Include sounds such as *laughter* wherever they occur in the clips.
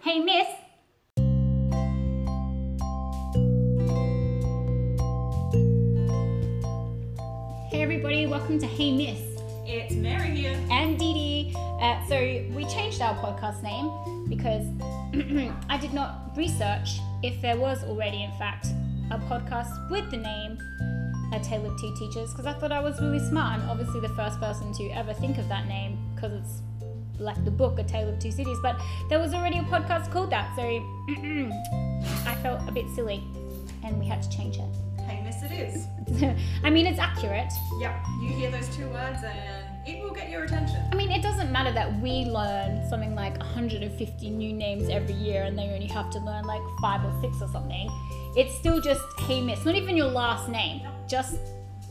Hey, miss. Hey, everybody, welcome to Hey, Miss. It's Mary here. and Dee Dee. Uh, so we changed our podcast name because *clears throat* I did not research if there was already, in fact, a podcast with the name A Tale of Two Teachers because I thought I was really smart and obviously the first person to ever think of that name because it's like the book A Tale of Two Cities. But there was already a podcast called that, so *clears throat* I felt a bit silly and we had to change it. Hey, miss, it is. *laughs* I mean, it's accurate. Yep, you hear those two words and it will get your attention. I mean, it doesn't matter that we learn something like 150 new names every year and they only have to learn like five or six or something. It's still just, hey, miss, not even your last name, just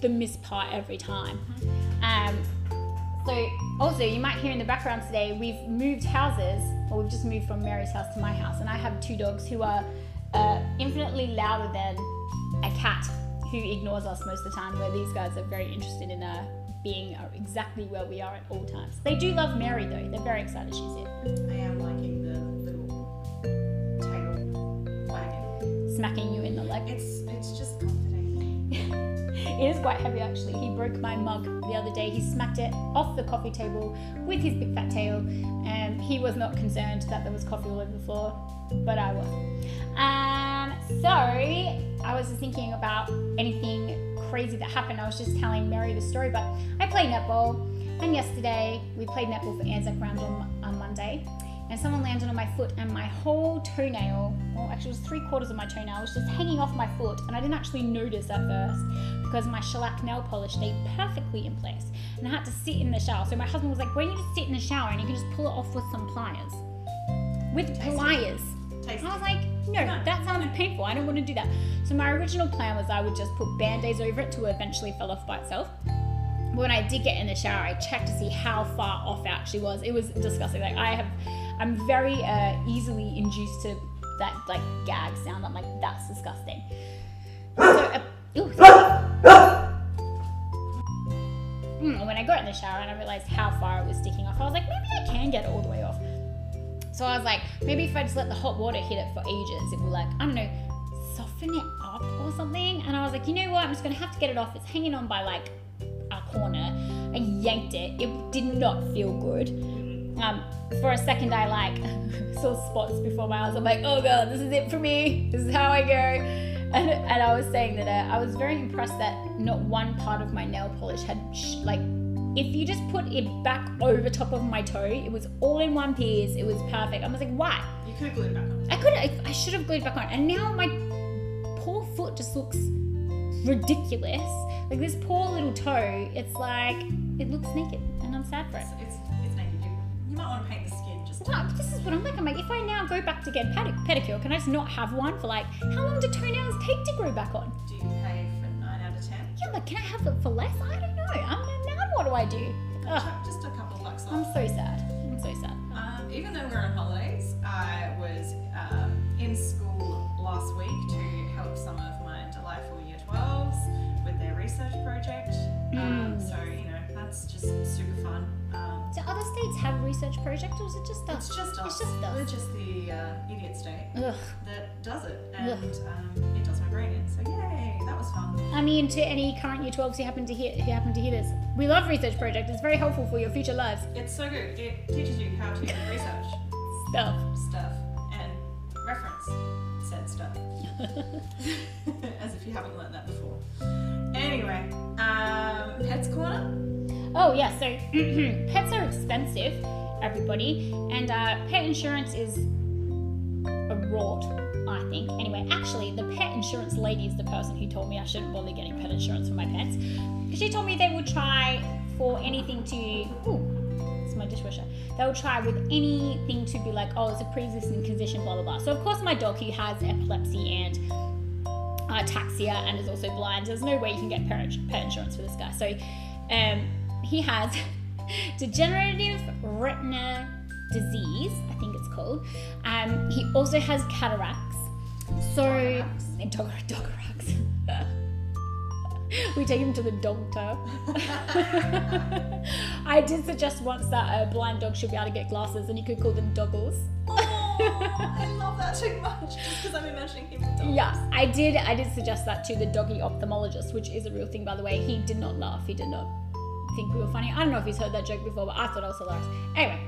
the miss part every time. Um, so, also, you might hear in the background today, we've moved houses, or we've just moved from Mary's house to my house, and I have two dogs who are uh, infinitely louder than a cat who ignores us most of the time, where these guys are very interested in uh, being uh, exactly where we are at all times. They do love Mary though, they're very excited she's here. I am liking the little tail wagging. Smacking you in the leg. It's it's just comforting. *laughs* It is quite heavy actually. He broke my mug the other day. He smacked it off the coffee table with his big fat tail. And he was not concerned that there was coffee all over the floor, but I was. Um, so I was thinking about anything crazy that happened. I was just telling Mary the story, but I play netball. And yesterday we played netball for Anzac Round on, on Monday. And someone landed on my foot, and my whole toenail, well, actually, it was three quarters of my toenail, was just hanging off my foot. And I didn't actually notice at first because my shellac nail polish stayed perfectly in place. And I had to sit in the shower. So my husband was like, Why don't you just sit in the shower and you can just pull it off with some pliers? With pliers. Tasty. I was like, no, No. that sounds painful. I don't want to do that. So my original plan was I would just put band-aids over it to eventually fell off by itself. But when I did get in the shower, I checked to see how far off it actually was. It was disgusting. Like I have, I'm very uh, easily induced to that like gag sound. I'm like, that's disgusting. So, uh, Mm, when I got in the shower and I realized how far it was sticking off, I was like, maybe I can get it all the way off. So I was like, maybe if I just let the hot water hit it for ages, it will like, I don't know, soften it up or something. And I was like, you know what? I'm just gonna have to get it off. It's hanging on by like a corner. I yanked it. It did not feel good. Um, for a second, I like *laughs* saw spots before my eyes. I'm like, oh god, this is it for me. This is how I go. And, and I was saying that uh, I was very impressed that not one part of my nail polish had sh- like if you just put it back over top of my toe, it was all in one piece. It was perfect. I was like, why? You could have glued it back on. I could I, I should have glued it back on. And now my poor foot just looks ridiculous. Like this poor little toe, it's like it looks naked, and I'm sad for it. Might want to paint the skin just Wow, this is what I'm like. I'm like, if I now go back to get pedi- pedicure, can I just not have one for like how long do toenails take to grow back on? Do you pay for 9 out of 10? Yeah, but can I have it for less? I don't know. I'm now what do I do? Ugh, just a couple bucks I'm so sad. I'm so sad. Um, even though we're on holidays, research project, or is it just us? it's just us. It's just us. We're just the uh, idiot state Ugh. that does it, and um, it does my brain in. So, yay, that was fun. I mean, to any current year 12s who happen to hear who happen to hear this, we love research project. It's very helpful for your future lives. It's so good. It teaches you how to do research Stuff. stuff and reference said stuff. *laughs* As if you haven't learned that before. Anyway, um, Pets Corner. Oh yeah, so *clears throat* pets are expensive, everybody, and uh, pet insurance is a rot, I think. Anyway, actually, the pet insurance lady is the person who told me I shouldn't bother getting pet insurance for my pets. She told me they would try for anything to. Ooh, it's my dishwasher. They would try with anything to be like, oh, it's a pre-existing condition, blah blah blah. So of course, my dog who has epilepsy and ataxia and is also blind. There's no way you can get pet insurance for this guy. So um, he has *laughs* degenerative retina disease, I think it's called. Um, he also has cataracts. So *laughs* dog we take him to the doctor. *laughs* I did suggest once that a blind dog should be able to get glasses and you could call them doggles. Oh, I love that too much just because I'm imagining him with dogs. Yeah, I did. I did suggest that to the doggy ophthalmologist, which is a real thing, by the way. He did not laugh. He did not think we were funny. I don't know if he's heard that joke before, but I thought it was hilarious. Anyway,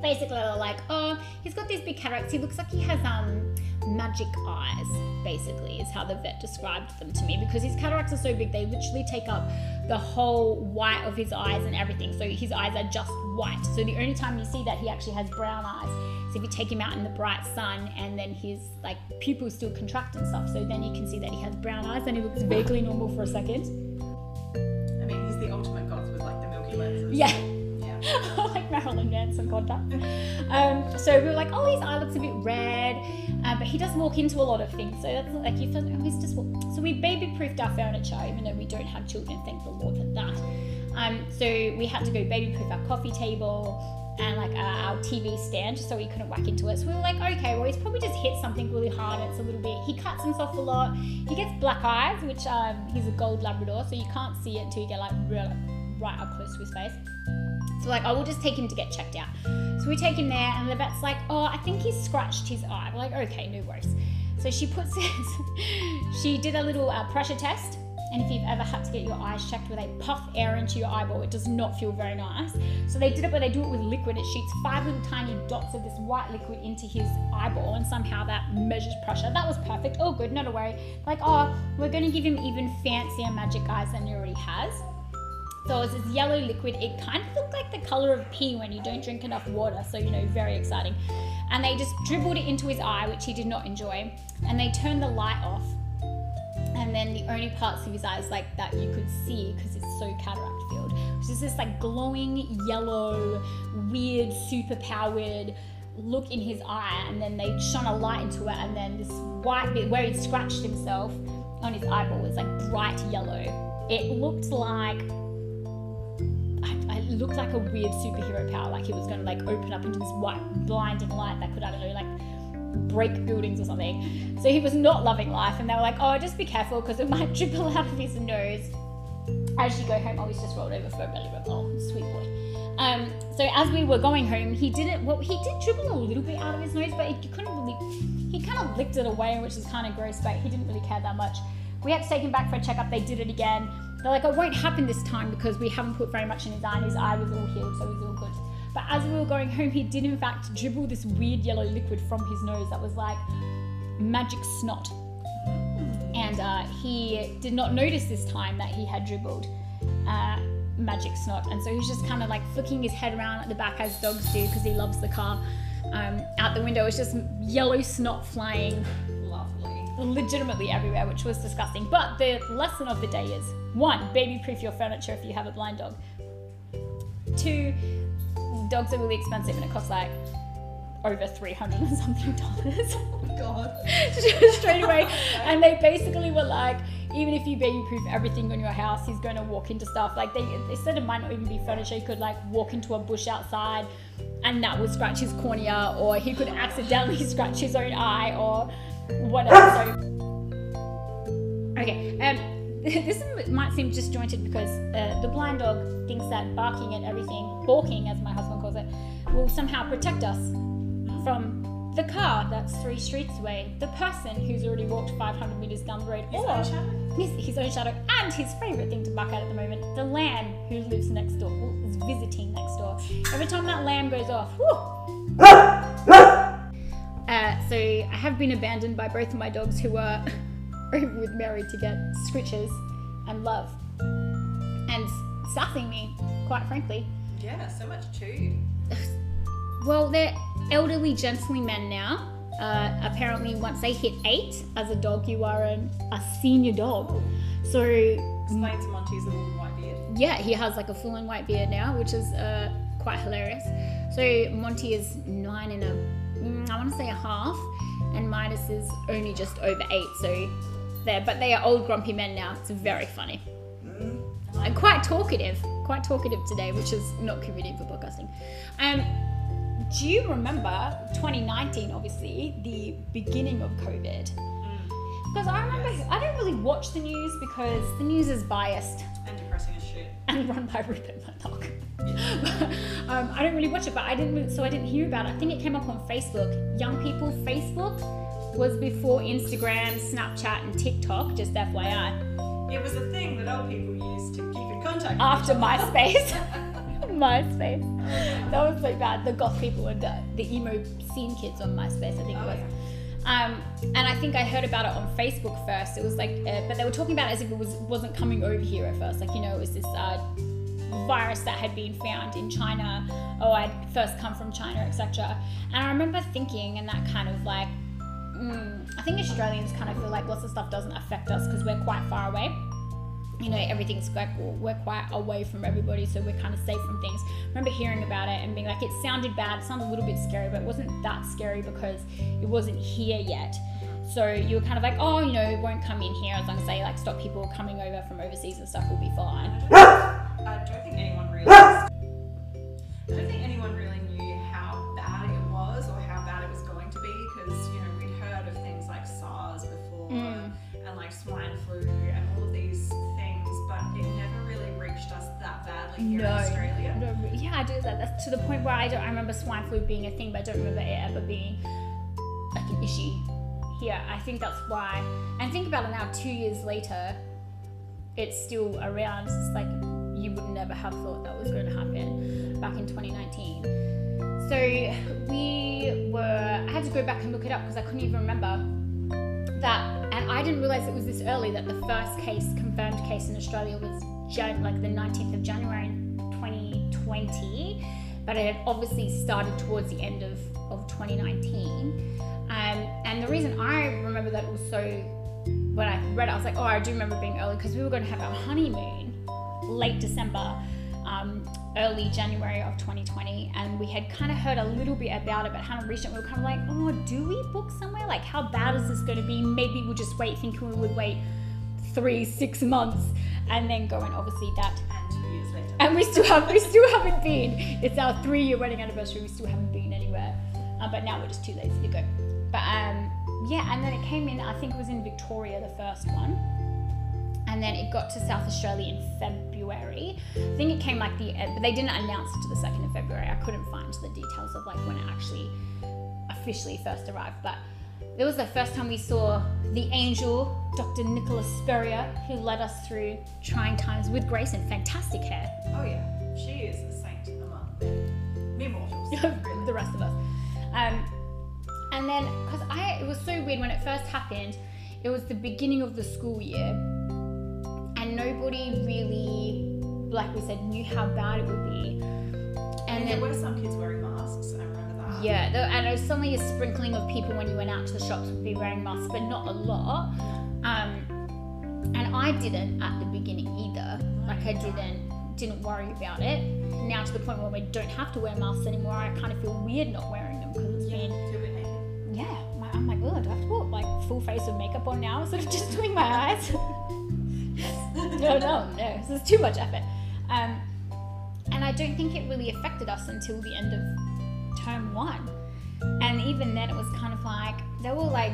basically, they're like, oh, he's got these big cataracts. He looks like he has um magic eyes. Basically, is how the vet described them to me because his cataracts are so big they literally take up the whole white of his eyes and everything. So his eyes are just white. So the only time you see that he actually has brown eyes is if you take him out in the bright sun and then his like pupils still contract and stuff. So then you can see that he has brown eyes and he looks vaguely normal for a second. Yeah. Yeah. *laughs* like Marilyn Manson contact. Um, so we were like, oh, his eye looks a bit red, uh, but he does walk into a lot of things. So that's like you feel, oh, he's just. walk- So we baby proofed our furniture, even though we don't have children. Thank the Lord for that. Um, so we had to go baby proof our coffee table and like uh, our TV stand, just so he couldn't whack into it. So we were like, okay, well he's probably just hit something really hard. It's a little bit. He cuts himself a lot. He gets black eyes, which um, he's a gold Labrador, so you can't see it until you get like real, right up close to his face. So like, I will just take him to get checked out. So we take him there, and the vet's like, "Oh, I think he's scratched his eye." We're like, "Okay, no worries." So she puts *laughs* it. she did a little uh, pressure test, and if you've ever had to get your eyes checked where they puff air into your eyeball, it does not feel very nice. So they did it where they do it with liquid. It shoots five little tiny dots of this white liquid into his eyeball, and somehow that measures pressure. That was perfect. Oh, good, not a worry. Like, oh, we're going to give him even fancier magic eyes than he already has. So it was this yellow liquid. It kind of looked like the color of pee when you don't drink enough water. So, you know, very exciting. And they just dribbled it into his eye, which he did not enjoy. And they turned the light off. And then the only parts of his eyes like that you could see because it's so cataract filled, which is this like glowing yellow, weird, super powered look in his eye. And then they shone a light into it. And then this white bit where he scratched himself on his eyeball was like bright yellow. It looked like I- looked like a weird superhero power, like he was going to like open up into this white blinding light that could I don't know like break buildings or something. So he was not loving life, and they were like, "Oh, just be careful because it *laughs* might dribble out of his nose." As you go home, oh, he's just rolled over for a belly rub. Oh, sweet boy. Um, so as we were going home, he didn't. Well, he did dribble a little bit out of his nose, but he couldn't really. He kind of licked it away, which is kind of gross, but he didn't really care that much. We had to take him back for a checkup. They did it again. They're like, it won't happen this time because we haven't put very much in his eye, and his eye was all healed, so he's all good. But as we were going home, he did in fact dribble this weird yellow liquid from his nose that was like magic snot. And uh, he did not notice this time that he had dribbled uh, magic snot. And so he's just kind of like flicking his head around at the back as dogs do because he loves the car. Um, out the window, it's just yellow snot flying. Legitimately everywhere, which was disgusting. But the lesson of the day is one, baby proof your furniture if you have a blind dog. Two, dogs are really expensive and it costs like over 300 and something dollars Oh God. *laughs* straight away. And they basically were like, even if you baby proof everything on your house, he's going to walk into stuff. Like they, they said it might not even be furniture. He could like walk into a bush outside and that would scratch his cornea, or he could accidentally *laughs* scratch his own eye, or whatever. So Okay, um, *laughs* this might seem disjointed because uh, the blind dog thinks that barking at everything, barking as my husband calls it, will somehow protect us from the car that's three streets away, the person who's already walked 500 meters down the road, His or own shadow. his, his own shadow, and his favorite thing to bark at at the moment, the lamb who lives next door, or is visiting next door. Every time that lamb goes off, whew, uh, so I have been abandoned by both of my dogs who *laughs* were with Mary to get scritches and love and sassing me, quite frankly. Yeah, so much too. *sighs* Well, they're elderly gentlemen now. Uh, apparently, once they hit eight, as a dog, you are an, a senior dog. So, Explain to Monty's little white beard. yeah, he has like a full on white beard now, which is uh, quite hilarious. So Monty is nine and a, Mm, I want to say a half, and Midas is only just over eight. So there, but they are old grumpy men now. It's very funny. Mm. And quite talkative, quite talkative today, which is not convenient for podcasting. Um, do you remember 2019? Obviously, the beginning of COVID. Mm. Because I remember. I don't really watch the news because the news is biased And depressing as shit. And run by Rupert Murdoch. *laughs* Um, I don't really watch it, but I didn't. So I didn't hear about it. I think it came up on Facebook. Young people Facebook was before Instagram, Snapchat, and TikTok. Just FYI. It was a thing that old people used to keep in contact. After MySpace. *laughs* *laughs* MySpace. That was so bad. The goth people and the, the emo scene kids on MySpace, I think Oh, it was. Um, and I think I heard about it on Facebook first. It was like, uh, but they were talking about it as if it was wasn't coming over here at first. Like you know, it was this uh, virus that had been found in China. Oh, I'd first come from China, etc. And I remember thinking, and that kind of like, mm, I think Australians kind of feel like lots of stuff doesn't affect us because we're quite far away you know everything's like we're quite away from everybody so we're kind of safe from things. I remember hearing about it and being like it sounded bad it sounded a little bit scary but it wasn't that scary because it wasn't here yet. So you were kind of like oh you know it won't come in here. As long as they like stop people coming over from overseas and stuff will be fine. *laughs* I don't think anyone realized. I don't think anyone really here No. in Australia. No, yeah I do that that's to the point where I don't I remember swine flu being a thing but I don't remember it ever being like an issue here I think that's why and think about it now two years later it's still around. It's like you would never have thought that was going to happen back in 2019. So we were. I had to go back and look it up because I couldn't even remember that. And I didn't realize it was this early that the first case, confirmed case in Australia, was Jan- like the 19th of January 2020. But it had obviously started towards the end of, of 2019. Um, and the reason I remember that was so when I read it, I was like, oh, I do remember being early because we were going to have our honeymoon late December, um, early January of 2020, and we had kind of heard a little bit about it, but hadn't reached it. We were kind of like, oh, do we book somewhere? Like, how bad is this going to be? Maybe we'll just wait, thinking we would wait three, six months, and then going obviously that, And two years later. and we still have, we still haven't been. It's our three-year wedding anniversary. We still haven't been anywhere, uh, but now we're just too lazy to go. But um, yeah, and then it came in. I think it was in Victoria, the first one and then it got to South Australia in February. I think it came like the, but they didn't announce it to the second of February. I couldn't find the details of like when it actually officially first arrived, but it was the first time we saw the angel, Dr. Nicola Spurrier, who led us through trying times with grace and fantastic hair. Oh yeah, she is a saint among. Mere mortals. really. *laughs* the rest of us. Um, and then, because I, it was so weird when it first happened. It was the beginning of the school year, and nobody really, like we said, knew how bad it would be. And And there were some kids wearing masks. I yeah, the, and it was suddenly a sprinkling of people when you went out to the shops would be wearing masks, but not a lot. Um, and I didn't at the beginning either. Like I didn't didn't worry about it. Now to the point where we don't have to wear masks anymore, I kind of feel weird not wearing them because it's been Feel a bit naked. yeah. My, I'm like, oh, do I have to put like full face of makeup on now *laughs* instead of just doing my eyes? *laughs* no, no, no. This is too much effort. Um, and I don't think it really affected us until the end of term one. And even then, it was kind of like there were like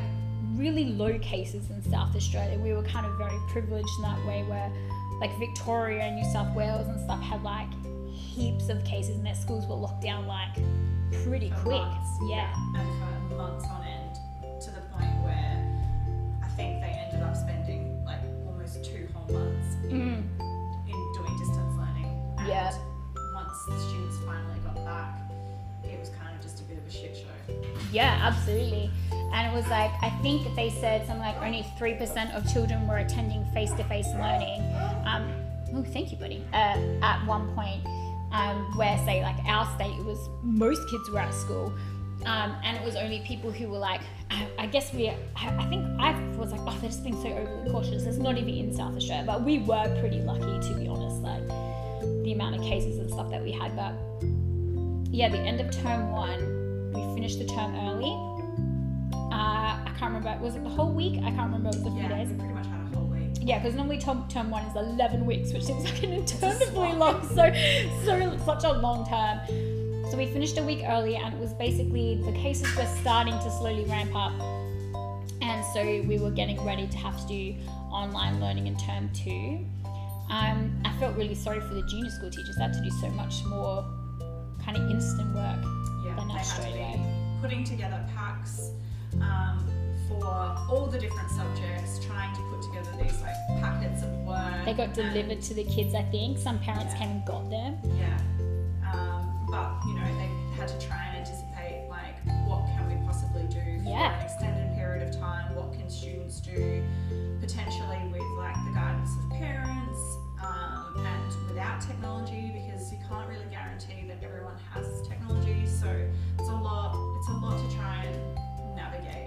really low cases in South Australia. We were kind of very privileged in that way, where like Victoria and New South Wales and stuff had like heaps of cases, and their schools were locked down like pretty For quick. months. Yeah. And for months on end, to the point where I think they ended up spending like almost two whole months in, Mm. in doing distance learning. And Yeah. once the students Yeah, absolutely. And it was like, I think they said something like only 3% of children were attending face to face learning. Um, oh, thank you, buddy. Uh, at one point, um, where, say, like our state, it was most kids were at school. Um, and it was only people who were like, I, I guess we, I, I think I was like, oh, they're just being so overly cautious. It's not even in South Australia, but we were pretty lucky, to be honest, like the amount of cases and stuff that we had. But yeah, the end of term one, we finished the term early. Uh, I can't remember. Was it the whole week? I can't remember. It was a few Yeah, days. pretty much had a whole week. Yeah, because normally term, term one is 11 weeks, which seems like an interminably long, so, so such a long term. So we finished a week early, and it was basically the cases were starting to slowly ramp up, and so we were getting ready to have to do online learning in term two. Um, I felt really sorry for the junior school teachers. They had to do so much more kind of instant work. Yeah, They're they not had to straight be away. putting together packs um, for all the different subjects, trying to put together these like packets of work. They got and- delivered to the kids, I think. Some parents Yeah. came and got them. Yeah. Um, but you know, they had to try and anticipate like what can we possibly do for Yeah. an extended period of time? What can students do potentially with like the guidance of parents um, and without technology because you can't really guarantee that everyone has technology.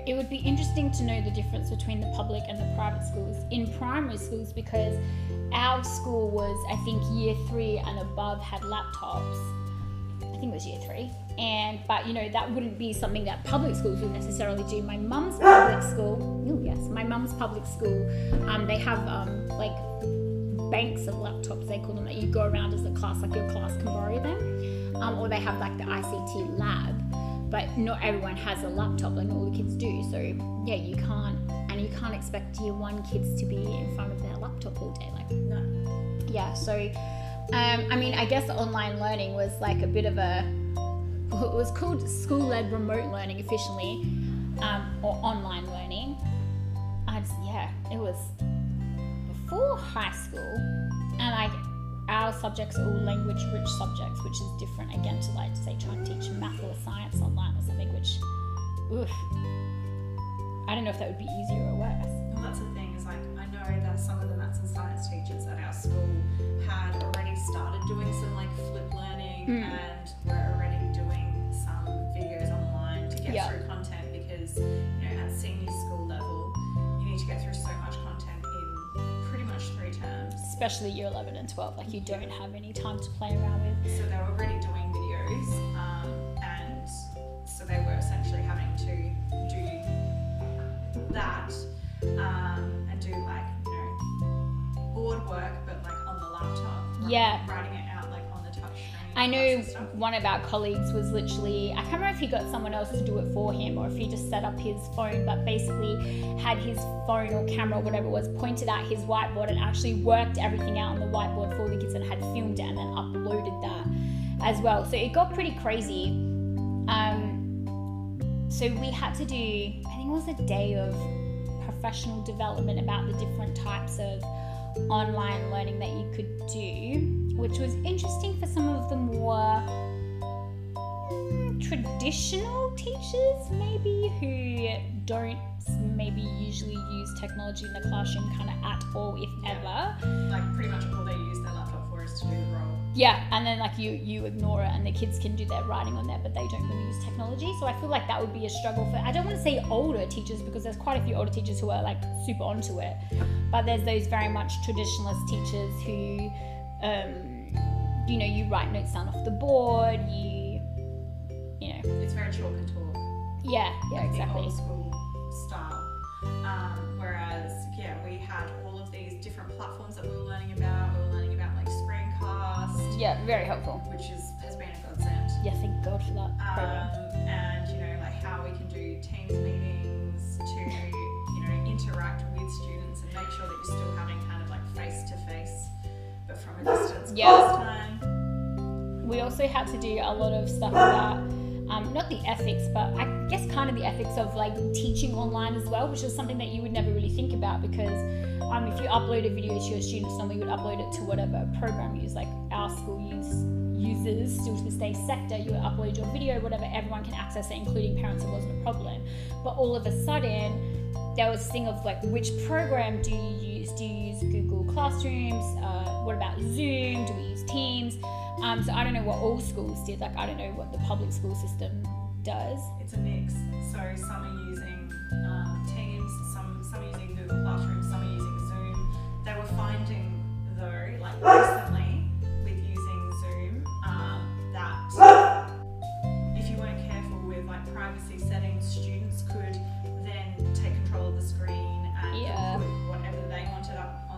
It would be interesting to know the difference between the public and the private schools in primary schools because our school was, I think, year three and above had laptops. I think it was year three. And but you know that wouldn't be something that public schools would necessarily do. My mum's public *gasps* school, oh yes, my mum's public school, um, they have um, like banks of laptops they call them that you go around as a class, like your class can borrow them, um, or they have like the ICT lab. But not everyone has a laptop, and all the kids do. So yeah, you can't, and you can't expect year one kids to be in front of their laptop all day. Like No. yeah so um, i mean i guess online learning was like a bit of a it was called school-led remote learning officially um, or online learning I just, yeah it was before high school and like our subjects are all language rich subjects which is different again to like say trying to teach math or science online or something which oof, i don't know if that would be easier or worse Well, that's the thing is like I know that some of the maths and science teachers at our school had already started doing some like flip learning Mm. and were already doing some videos online to get Yeah. through content because you know at senior school level you need to get through so much much three terms. especially year 11 and 12 like you don't have any time to play around with So they were already doing videos um, and so they were essentially having to do that um, and do like you know board work but like on the laptop Yeah. writing it I know one of our colleagues was literally, I can't remember if he got someone else to do it for him or if he just set up his phone, but basically had his phone or camera or whatever it was pointed at his whiteboard and actually worked everything out on the whiteboard for the kids and had filmed it and then uploaded that as well. So it got pretty crazy. Um, so we had to do, I think it was a day of professional development about the different types of online learning that you could do, which was interesting for some of the more mm, traditional teachers, maybe who don't maybe usually use technology in the classroom kind of at all, if Yeah. ever. like pretty much all they use their laptop for is to do the roll. Yeah, and then like you you ignore it, and the kids can do their writing on there, but they don't really use technology. So I feel like that would be a struggle for. I don't want to say older teachers because there's quite a few older teachers who are like super onto it, but there's those very much traditionalist teachers who, um, you know, you write notes down off the board, you, you know, It's very chalk and talk. yeah, yeah, like exactly. the old school style. Um, whereas, yeah, we had all of these different platforms that we were learning about. We were learning about like Screencast, Yeah, very helpful. which is has been a godsend. Yeah, thank God for that. Um, and you know, like how we can do Teams meetings to you know interact with students and make sure that you're still having kind of like face to face, but from a distance Yeah. we also had to do a lot of stuff about um, not the ethics but i guess kind of the ethics of like teaching online as well which is something that you would never really think about because um, if you upload a video to your students normally you would upload it to whatever program you use like our school use users still to this day SEQTA you would upload your video whatever everyone can access it including parents it wasn't a problem. But all of a sudden there was this thing of like which program do you use? Do you use google classrooms uh, what about zoom do we use teams um, so I don't know what all schools did. Like I don't know what the public school system does. It's a mix. So some are using um, Teams, some some are using Google Classroom, some are using Zoom. They were finding though, like recently, with using Zoom, um, that if you weren't careful with like privacy settings, students could then take control of the screen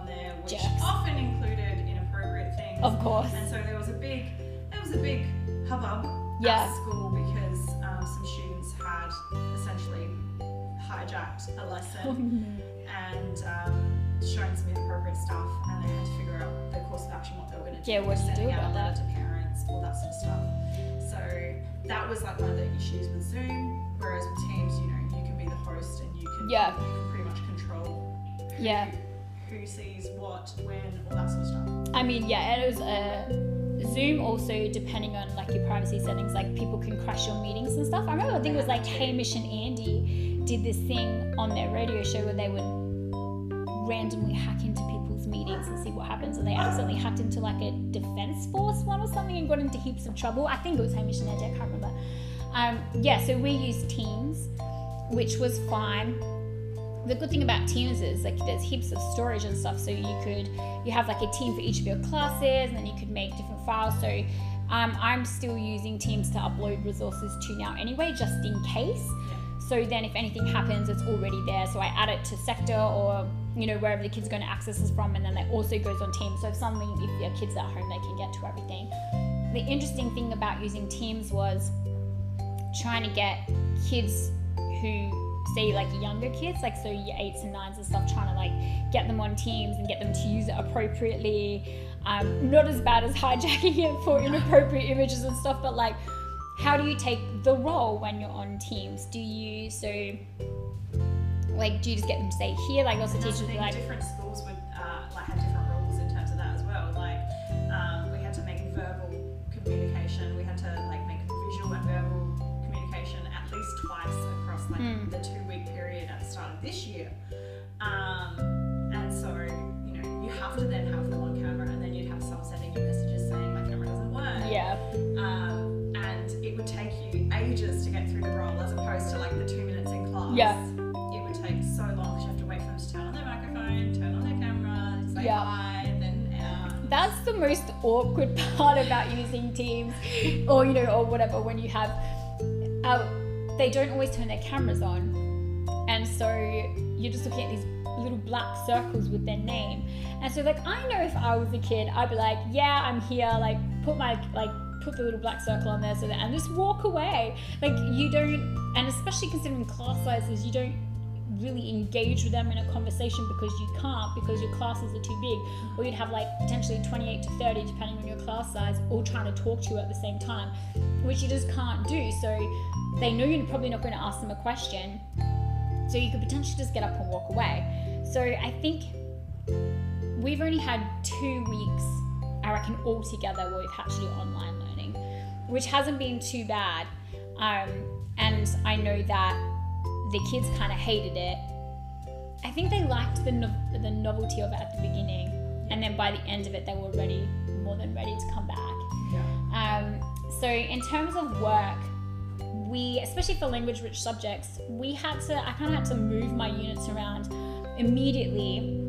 there, which often included inappropriate things. Of course. And so there was a big, there was a big hubbub Yeah. at school because um, some students had essentially hijacked a lesson and um, shown some inappropriate stuff, and they had to figure out the course of action, what they were going to do. Yeah, what to do sending out about a letter to parents, all that sort of stuff. So that was like one of the issues with Zoom. Whereas with Teams, you know, you can be the host and you can Yeah. you can pretty much control who, Yeah. Who sees what, when, all that sort of stuff. I mean, yeah, it was a Zoom also depending on like your privacy settings, like people can crash your meetings and stuff. I remember I think it was like Hamish and Andy did this thing on their radio show where they would randomly hack into people's meetings and see what happens. And they accidentally hacked into like a defense force one or something and got into heaps of trouble. I think it was Hamish and Andy, I can't remember. Um, yeah, so we used Teams, which was fine the good thing about teams is like there's heaps of storage and stuff so you could you have like a team for each of your classes and then you could make different files so um, i'm still using teams to upload resources to now anyway just in case. So then if anything happens it's already there so i add it to SEQTA or you know wherever the kids are going to access this from and then that also goes on teams. So if something if your kids are at home they can get to everything. The interesting thing about using teams was trying to get kids who say like younger kids, like so your eights and nines and stuff, trying to like get them on teams and get them to use it appropriately. Um, not as bad as *laughs* hijacking it for inappropriate images and stuff, but like how do you take the roll when you're on teams? Do you so like do you just get them to say here? Like also teachers thing, like different schools would uh, like have different rules in terms of that as well. Like um, we had to make verbal communication, we had to most awkward *laughs* part about using Teams, or you know, or whatever. When you have, uh, they don't always turn their cameras on, and so you're just looking at these little black circles with their name. And so, like, I know if I was a kid, I'd be like, "Yeah, I'm here." Like, put my like put the little black circle on there, so that and just walk away. Like, you don't, and especially considering class sizes, you don't really engage with them in a conversation because you can't because your classes are too big. Or you'd have like potentially 28 to 30 depending on your class size all trying to talk to you at the same time which you just can't do. So they know you're probably not going to ask them a question. So you could potentially just get up and walk away. So i think we've only had two weeks i reckon all together where we've had to do online learning which hasn't been too bad. Um, and i know that the kids kind of hated it. I think they liked the no- the novelty of it at the beginning, and then by the end of it, they were ready, more than ready to come back. Yeah. Um, so in terms of work, we, especially for language-rich subjects, we had to. I kind of had to move my units around immediately.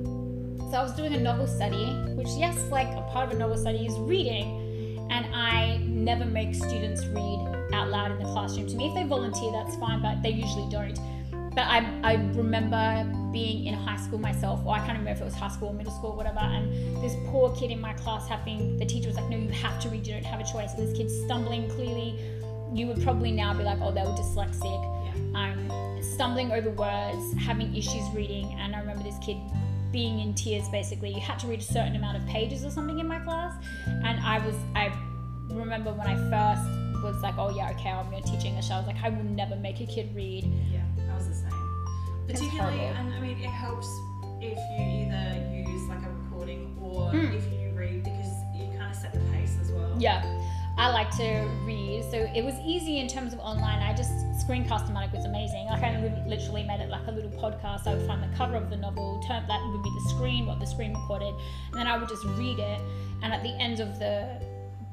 So I was doing a novel study, which yes, like a part of a novel study is reading, and I never make students read out loud in the classroom. To me, if they volunteer, that's fine, but they usually don't. But I, I remember being in high school myself, or I can't remember if it was high school or middle school or whatever, and this poor kid in my class having, the teacher was like, no, you have to read, you don't have a choice. And this kid's stumbling clearly. You would probably now be like, oh, they were dyslexic. Yeah. Um, stumbling over words, having issues reading, and I remember this kid being in tears basically. You had to read a certain amount of pages or something in my class, and I was, I remember when I first was like, oh yeah, okay, I'm going to teach English. I was like, I will never make a kid read. Yeah, I was the same. Particularly, and I mean, it helps if you either use like a recording or Mm. if you read because you kind of set the pace as well. Yeah, I like to read, so it was easy in terms of online. I just Screencast-O-Matic was amazing. Like I li- literally made it like a little podcast. I would find the cover of the novel, turn that would be the screen, what the screen recorded, and then I would just read it. And at the end of the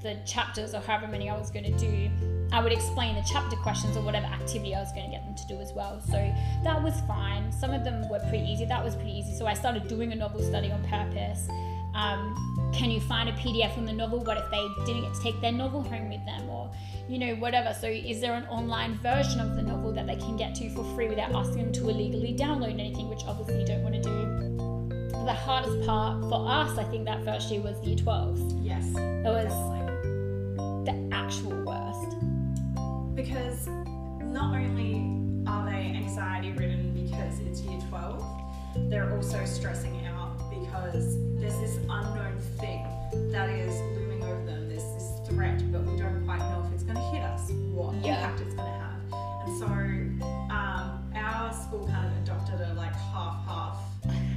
the chapters or however many I was going to do, I would explain the chapter questions or whatever activity I was going to get them to do as well. So that was fine. Some of them were pretty easy. That was pretty easy. So I started doing a novel study on purpose. Um, can you find a PDF from the novel? What if they didn't get to take their novel home with them, or you know whatever? So is there an online version of the novel that they can get to for free without asking them to illegally download anything, which obviously you don't want to do. The hardest part for us, I think, that first year was year 12. Yes. It was Definitely. the actual worst. Because not only are they anxiety ridden because it's year 12, they're also stressing because there's this unknown thing that is looming over them. There's this threat, but we don't quite know if it's going to hit us, what yeah. impact it's going to have. And so um, our school kind of adopted a like half half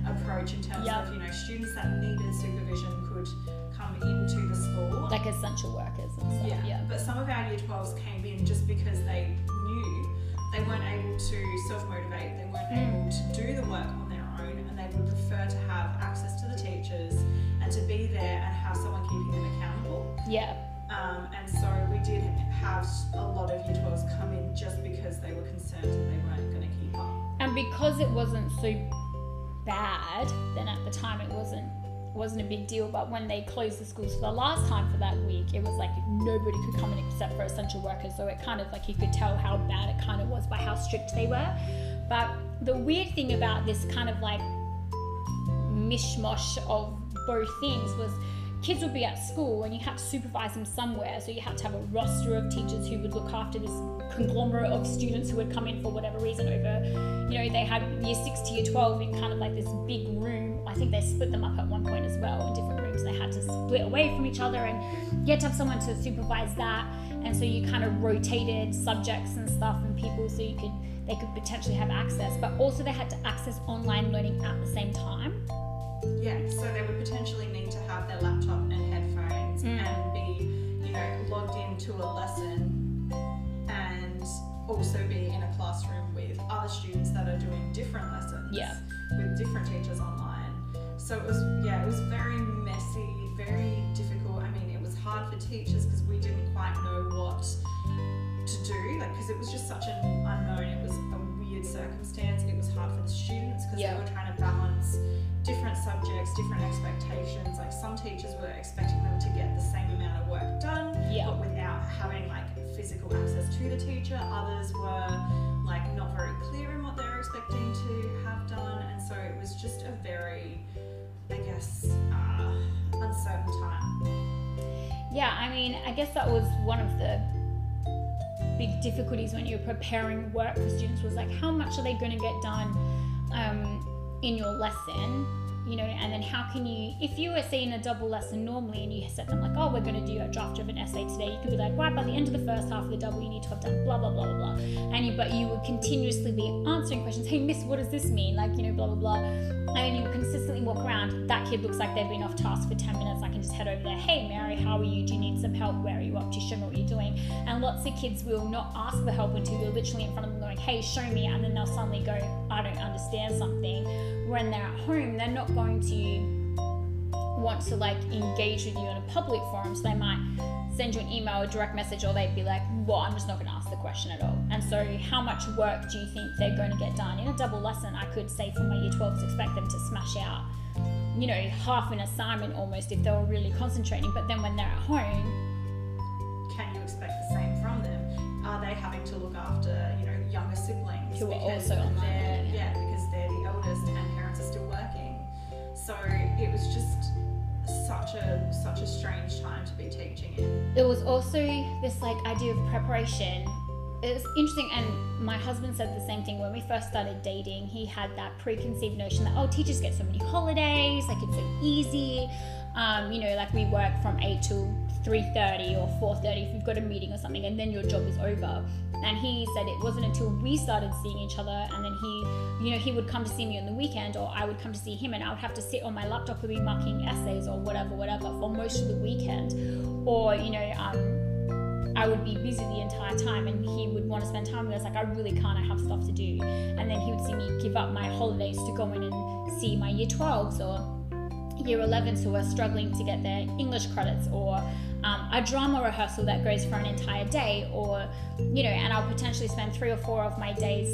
approach in terms yep. of you know students that needed supervision could come into the school like essential workers and stuff. Yeah, yeah. but some of our year 12s came in just because they knew they weren't able to self motivate, they weren't mm. able to do the work own, and they would prefer to have access to the teachers and to be there and have someone keeping them accountable. Yeah. Um, and so we did have a lot of year 12s come in just because they were concerned that they weren't going to keep up. And because it wasn't so bad, then at the time it wasn't wasn't a big deal. But when they closed the schools for the last time for that week, it was like nobody could come in except for essential workers. So it kind of like you could tell how bad it kind of was by how strict they were. But the weird thing about this kind of like mishmash of both things was kids would be at school and you had to supervise them somewhere so you had to have a roster of teachers who would look after this conglomerate of students who would come in for whatever reason over you know they had year 6 to year 12 in kind of like this big room. I think they split them up at one point as well in different rooms. They had to split away from each other and you had to have someone to supervise that. And so you kind of rotated subjects and stuff and people so you could they could potentially have access but also they had to access online learning at the same time Yeah, so they would potentially need to have their laptop and headphones Mm. and be, you know, logged into a lesson and also be in a classroom with other students that are doing different lessons Yeah. with different teachers online. So it was, yeah, it was very messy, very difficult. I mean, it was hard for teachers because we didn't quite know what to do, like, because it was just such an unknown. It was a weird circumstance. It was hard for the students because Yeah. they were trying to balance different subjects, different expectations. Like some teachers were expecting them to get the same amount of work done, Yeah. but without having like physical access to the teacher. Others were like not very clear in what they were expecting to have done, and so it was just a very, I guess, uh, uncertain time. Yeah, I mean, I guess that was one of the big difficulties when you're preparing work for students was like, how much are they going to get done um, in your lesson? You know, and then how can you, if you were saying a double lesson normally and you set them like, oh, we're going to do a draft of an essay today, you could be like, right, by the end of the first half of the double, you need to have done blah, blah, blah, blah, blah. And you, but you would continuously be answering questions. Hey, miss, what does this mean? Like, you know, blah, blah, blah. And you would consistently walk around. That kid looks like they've been off task for 10 minutes. I can just head over there. Hey, Mary, how are you? Do you need some help? Where are you up to? Show me what you're doing. And lots of kids will not ask for help until you're literally in front of them going, hey, show me. And then they'll suddenly go, I don't understand something. When they're at home, they're not going to want to like engage with you in a public forum. So they might send you an email, a direct message, or they'd be like, well, I'm just not going to ask the question at all. And so, how much work do you think they're going to get done? In a double lesson, I could say for my year 12s, expect them to smash out, you know, half an assignment almost if they were really concentrating. But then when they're at home, Can you expect the same from them? Are they having to look after, you know, younger siblings Who are also online yeah because they're the eldest and So it was just such a such a strange time to be teaching in. it was also this like idea of preparation. It was interesting and my husband said the same thing. When we first started dating he had that preconceived notion that oh teachers get so many holidays like it's so easy um, you know like we work from 8 till 3.30 or 4.30 if you've got a meeting or something and then your job is over. And he said it wasn't until we started seeing each other and then he you know he would come to see me on the weekend or i would come to see him and i would have to sit on my laptop and be marking essays or whatever whatever for most of the weekend. Or you know um, i would be busy the entire time and he would want to spend time with us. Like i really can't i have stuff to do. And then he would see me give up my holidays to go in and see my year 12s or year 11s who are struggling to get their English credits or um, a drama rehearsal that goes for an entire day or you know and I'll potentially spend three or four of my days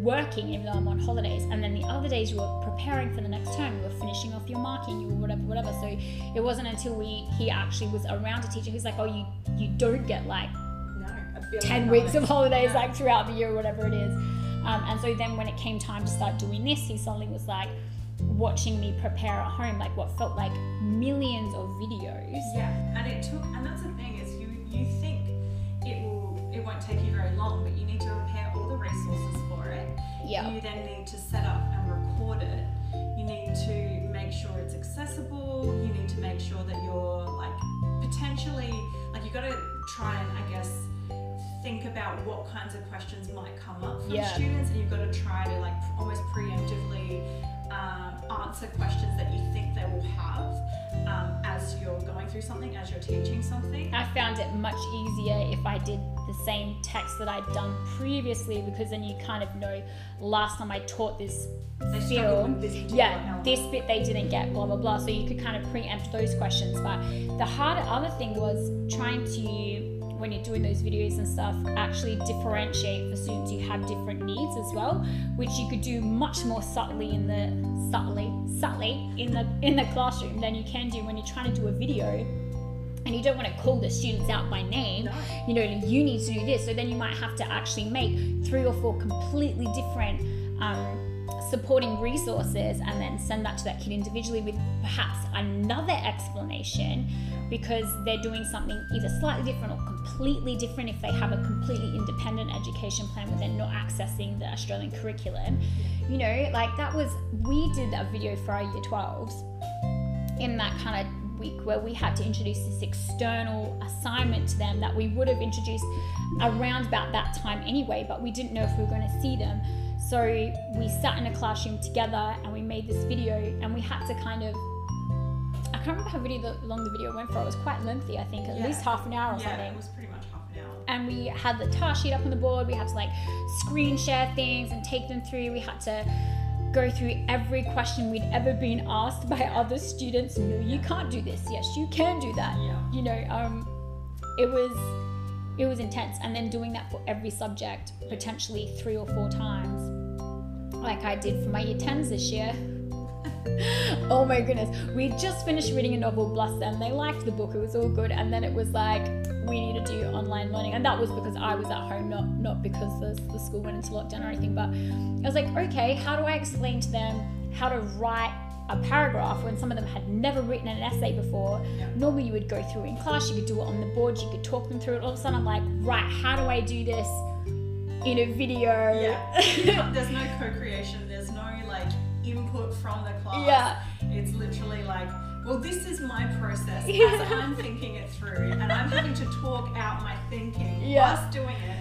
working even though I'm on holidays. And then the other days you were preparing for the next term you were finishing off your marking you were whatever whatever. So it wasn't until we he actually was around a teacher who's like oh you you don't get like No, a billion 10 weeks of holidays Yeah. like throughout the year or whatever it is. Um, and so then when it came time to start doing this he suddenly was like watching me prepare at home like what felt like millions of videos Yeah, and it took, and that's the thing is you you think it will it won't take you very long, but you need to prepare all the resources for it. yeah You then need to set up and record it. You need to make sure it's accessible. You need to make sure that you're like potentially like you got to try and I guess think about what kinds of questions might come up from Yeah. students, and you've got to try to like almost preemptively um, answer questions that you think they will have um, as you're going through something, as you're teaching something. I found it much easier if I did the same text that I'd done previously because then you kind of know last time I taught this They this yeah, this bit they didn't get, blah blah blah. So you could kind of preempt those questions. But the harder other thing was trying to when you're doing those videos and stuff, actually differentiate for students who have different needs as well, which you could do much more subtly in the subtly subtly in the in the classroom than you can do when you're trying to do a video and you don't want to call the students out by name No. you know you need to do this so then you might have to actually make three or four completely different um, supporting resources and then send that to that kid individually with perhaps another explanation because they're doing something either slightly different or completely different if they have a completely independent education plan where they're not accessing the australian curriculum you know like that was we did a video for our year 12s in that kind of week where we had to introduce this external assignment to them that we would have introduced around about that time anyway, but we didn't know if we were going to see them. So we sat in a classroom together and we made this video and we had to kind of I can't remember how video the, long the video went for. It was quite lengthy, I think, at Yeah. least half an hour or yeah, something it was pretty much half an hour. and we had the task sheet up on the board. We had to like screen share things and take them through. We had to go through every question we'd ever been asked by other students. No, you can't do this. Yes, you can do that. Yeah. You know, um, it was it was intense. And then doing that for every subject, potentially three or four times, like I did for my year tens this year. *laughs* oh my goodness. We just finished reading a novel, bless them. They liked the book, it was all good. And then it was like, we need to do online learning. And that was because I was at home, not not because the, the school went into lockdown or anything. But I was like, okay, how do I explain to them how to write a paragraph when some of them had never written an essay before? Yeah. Normally you would go through in class, you could do it on the board, you could talk them through it. All of a sudden I'm like, right, how do I do this in a video? Yeah. *laughs* There's no co-creation. There's no like input from the class. Yeah. It's literally like, well, this is my process Yeah. *laughs* as I'm thinking it through, and I'm having to talk out my thinking Yeah. whilst doing it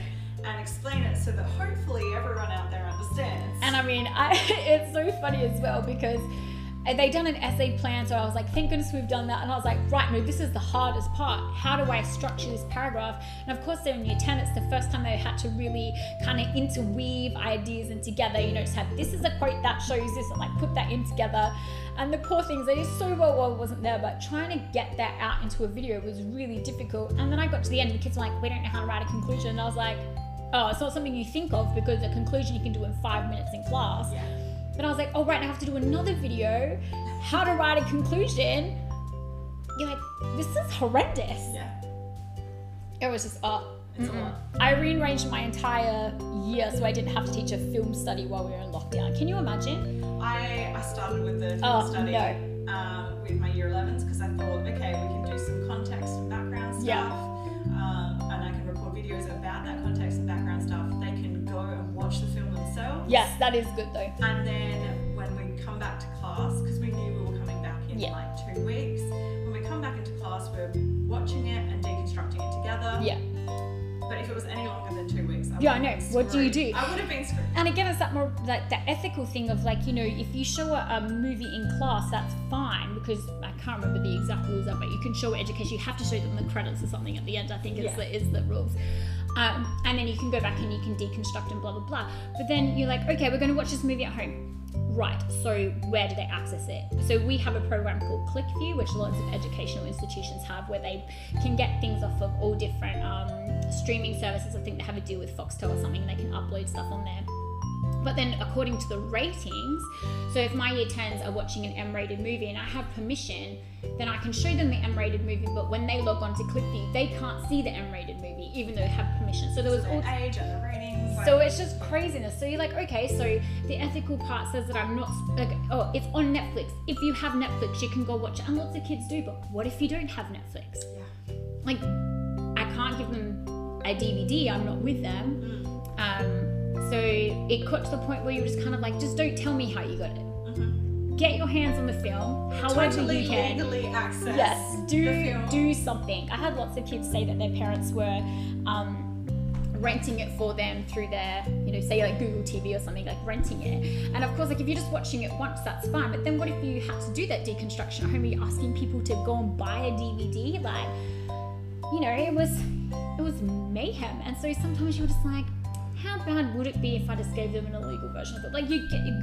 and explain it so that hopefully everyone out there understands. And I mean, I, *laughs* it's so funny as well because they done an essay plan, so I was like, thank goodness we've done that. And I was like, right, no, this is the hardest part. How do I structure this paragraph? And of course, they're in year 10, it's the first time they had to really kind of interweave ideas and together, you know, just have this is a quote that shows this and like put that in together. And the poor things, they just so well, well wasn't there, but trying to get that out into a video was really difficult. And then I got to the end, and the kids were like, we don't know how to write a conclusion. And I was like, oh, it's not something you think of because a conclusion you can do in five minutes in class. yeah. But I was like, oh, right, now I have to do another video. How to write a conclusion. You're like, this is horrendous. Yeah. It was just, oh. It's a mm-mm. lot. I rearranged my entire year so I didn't have to teach a film study while we were in lockdown. Can you imagine? I, I started with the film Oh, study no. um, with my year 11s because I thought, okay, we can do some context and background stuff. Yeah. Um, and I can record videos about that context and background stuff. They can go and watch the film themselves. Yes, that is good though. And then when we come back to class, because we knew we were coming back in Yeah. like two weeks, when we come back into class, we're watching it and deconstructing it together. Yeah. But if it was any longer than two weeks, I Yeah, I know. What do you do? I would have been screwed. And again, it's that more like that ethical thing of like you know, if you show a, a movie in class, that's fine because I can't remember the exact rules of it. You can show education. You have to show them the credits or something at the end. I think is Yeah. the is the rules. Um, and then you can go back and you can deconstruct and blah blah blah. But then you're like, okay, we're going to watch this movie at home. Right. So where do they access it? So we have a program called ClickView, which lots of educational institutions have, where they can get things off of all different um, streaming services. I think they have a deal with Foxtel or something, and they can upload stuff on there. But then, according to the ratings, so if my year 10s are watching an M rated movie and I have permission, then I can show them the M rated movie. But when they log on to ClickView, they can't see the M rated movie, even though they have permission. So there was all age and the ratings. Like, so it's just craziness. So you're like, okay, so the ethical part says that I'm not like, oh, it's on Netflix. If you have Netflix, you can go watch it, and lots of kids do. But what if you don't have Netflix? yeah. Like, I can't give them a DVD. I'm not with them. Mm. Um, so it got to the point where you're just kind of like, just don't tell me how you got it. Mhm. get your hands on the film, however totally you can. legally access Yes, the do film. do something. I had lots of kids say that their parents were um, renting it for them through their, you know, say like Google TV or something, like renting it. And of course, like if you're just watching it once, that's fine. But then what if you had to do that deconstruction at home? Are you asking people to go and buy a DVD? Like, you know, it was it was mayhem. And so sometimes you're just like, how bad would it be if I just gave them an illegal version of it? Like you get you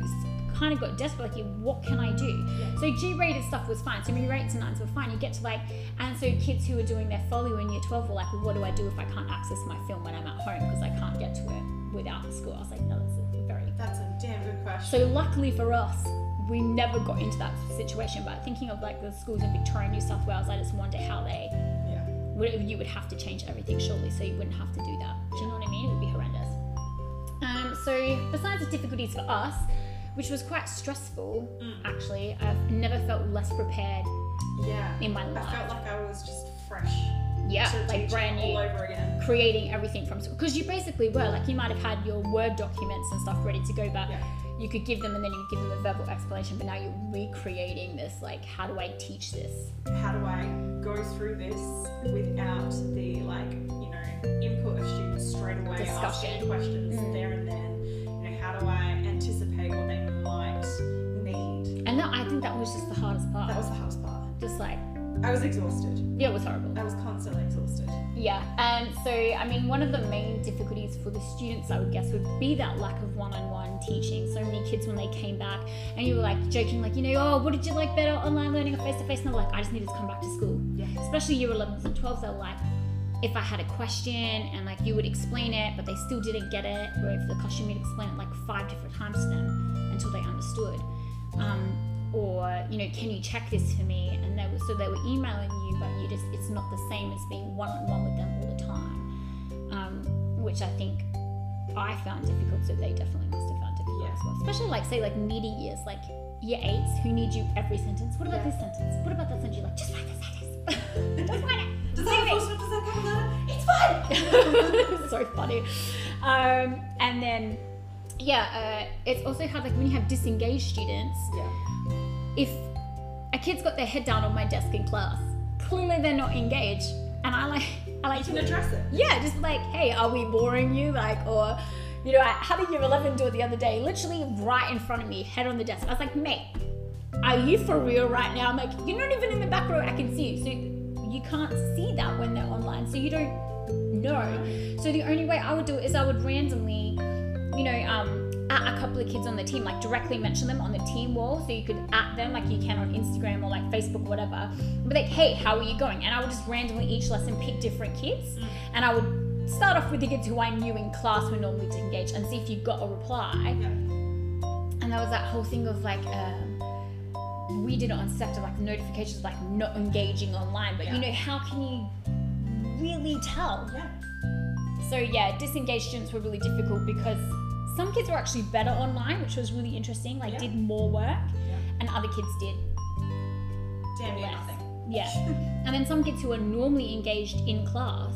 kind of got desperate, like what can I do? So G-rated stuff was fine. So maybe eights and nines were fine. You get to like, and so kids who were doing their folio in year 12 were like, well, what do I do if I can't access my film when I'm at home because I can't get to it without school? I was like, no, that's a very That's a damn good question. so luckily for us, we never got into that situation. But thinking of like the schools in Victoria, and New South Wales, I just wonder how they yeah. would you would have to change everything surely, so you wouldn't have to do that. Do you know what I mean? It would be horrendous. Um, so besides the difficulties for us, which was quite stressful, Mm. actually, I've never felt less prepared Yeah. in my life, I felt like I was just fresh. yeah, like brand all new. over again. Creating everything from because you basically were like you might have had your word documents and stuff ready to go, but Yeah. you could give them and then you could give them a verbal explanation. But now you're recreating this. Like, how do I teach this? How do I go through this without the like, input of students straight away Discussion. asking questions Mm. there and then? You know, how do I anticipate what they might need? And that, I think that was just the hardest part. That was the hardest part. just like I was exhausted. yeah, it was horrible. I was constantly exhausted. Yeah, and so I mean, one of the main difficulties for the students, I would guess, would be that lack of one-on-one teaching. So many kids, when they came back, and you were like joking, like you know, oh, what did you like better, online learning or face-to-face? And they were like, I just needed to come back to school. Yeah. Especially year 11s and 12s, they're like, if I had a question and like you would explain it, but they still didn't get it, or if the classroom would explain it like five different times to them until they understood. Um, or you know, can you check this for me? And they were so they were emailing you, but you just it's not the same as being one on one with them all the time, um, which I think I found difficult. So they definitely must have found difficult Yeah. as well. Especially like say like needy years, like year eights who need you every sentence. What about Yeah. this sentence? What about that sentence? You're like, just write the sentence. It. Does that it." have full stop? Does that? It's *laughs* so funny. Um, and then, yeah, uh, it's also hard, like when you have disengaged students, Yeah. if a kid's got their head down on my desk in class, clearly they're not engaged. And I like, I like You can to, address it. yeah, just like, hey, are we boring you? Like, or, you know, I had a year 11 do it the other day, literally right in front of me, head on the desk. I was like, mate, are you for real right now? I'm like, you're not even in the back row, I can see you. So you can't see that when they're online. So you don't know. So the only way I would do it is I would randomly, you know, um, at a couple of kids on the team, like directly mention them on the team wall. So you could at them like you can on Instagram or like Facebook or whatever. But like, hey, how are you going? And I would just randomly each lesson pick different kids. And I would start off with the kids who I knew in class were normally engaged and see if you got a reply. Yeah. And there was that whole thing of like, um, we did it on SEQTA, like the notifications like not engaging online. But you know, how can you really tell? Yeah. So yeah, disengaged students were really difficult because some kids were actually better online, which was really interesting. Like Yeah. did more work, Yeah. and other kids did Damn near less. nothing. Yeah, *laughs* and then some kids who were normally engaged in class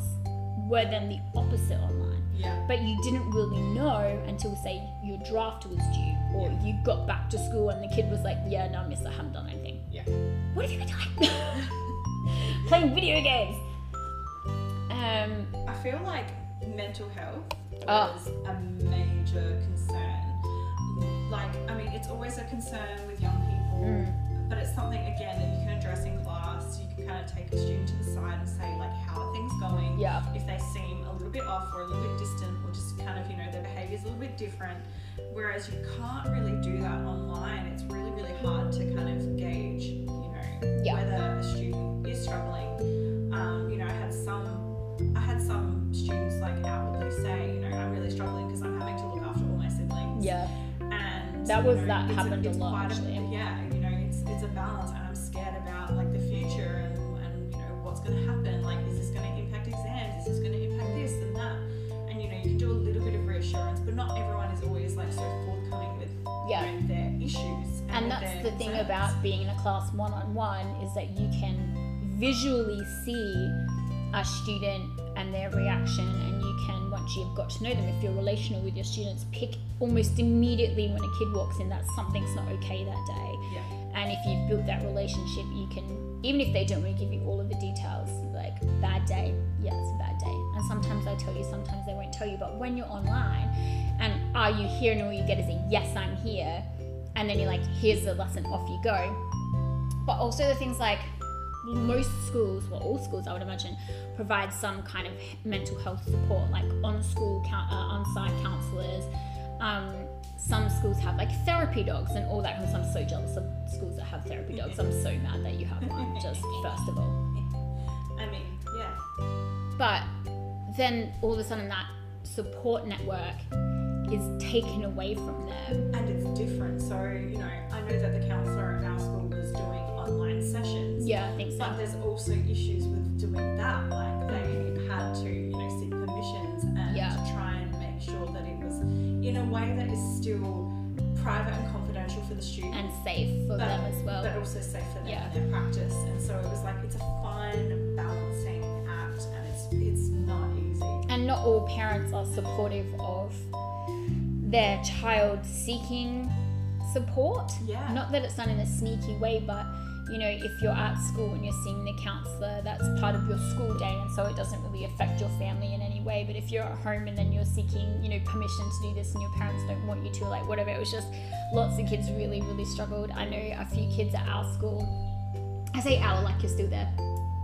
were then the opposite online. Yeah. But you didn't really know until say your draft was due, or Yeah. you got back to school and the kid was like, "Yeah, no, miss, I haven't done anything." Yeah. What have you been doing? *laughs* Playing video games. Um, I feel like mental health Oh. is a major concern. Like, I mean, it's always a concern with young people, Mm. but it's something again that you can address in class. You can kind of take a student to the side and say, like, how are things going? yeah. If they seem a little bit off or a little bit distant, or just kind of, you know, their behaviour is a little bit different. Whereas you can't really do that online. It's really, really hard to kind of gauge, you know, Yeah. whether a student is struggling. Um, you know, I had some, I had some students like outwardly say, you know, I'm really struggling because I'm having to look after all my siblings. Yeah. And That you was- know, that happened a it's lot, actually. yeah, you know, it's it's a balance, and I'm scared about like the future and and you know what's going to happen. The thing concerns. about being in a class one on one is that you can visually see a student and their reaction, and you can, once you've got to know them, if you're relational with your students, pick almost immediately when a kid walks in that something's not okay that day. Yeah. And if you've built that relationship, you can, even if they don't want to give you all of the details, like bad day, yeah, it's a bad day. And sometimes they tell you, sometimes they won't tell you. But when you're online and are you here and all you get is a yes, I'm here, and then you're like, here's the lesson, off you go. But also the things like most schools, well, all schools, I would imagine, provide some kind of mental health support, like on school, uh, on site counselors. Um, some schools have like therapy dogs and all that. Because I'm so jealous of schools that have therapy dogs. I'm so mad that you have one. Just *laughs* first of all. I mean, yeah. But then all of a sudden, that support network is taken away from them. And it's different. So, you know, I know that the counsellor at our school was doing online sessions. Yeah, I think so. But there's also issues with doing that. Like they had to, you know, seek permissions and Yeah. to try and make sure that it was in a way that is still private and confidential for the student. And safe for but, them as well. but also safe for them Yeah. in their practice. And so it was like it's a fine balancing act and it's it's not. And not all parents are supportive of their child seeking support. Yeah. Not that it's done in a sneaky way, but you know, if you're at school and you're seeing the counselor, that's part of your school day, and so it doesn't really affect your family in any way. But if you're at home and then you're seeking, you know, permission to do this, and your parents don't want you to, like whatever, it was just lots of kids really, really struggled. I know a few kids at our school. I say our like you're still there.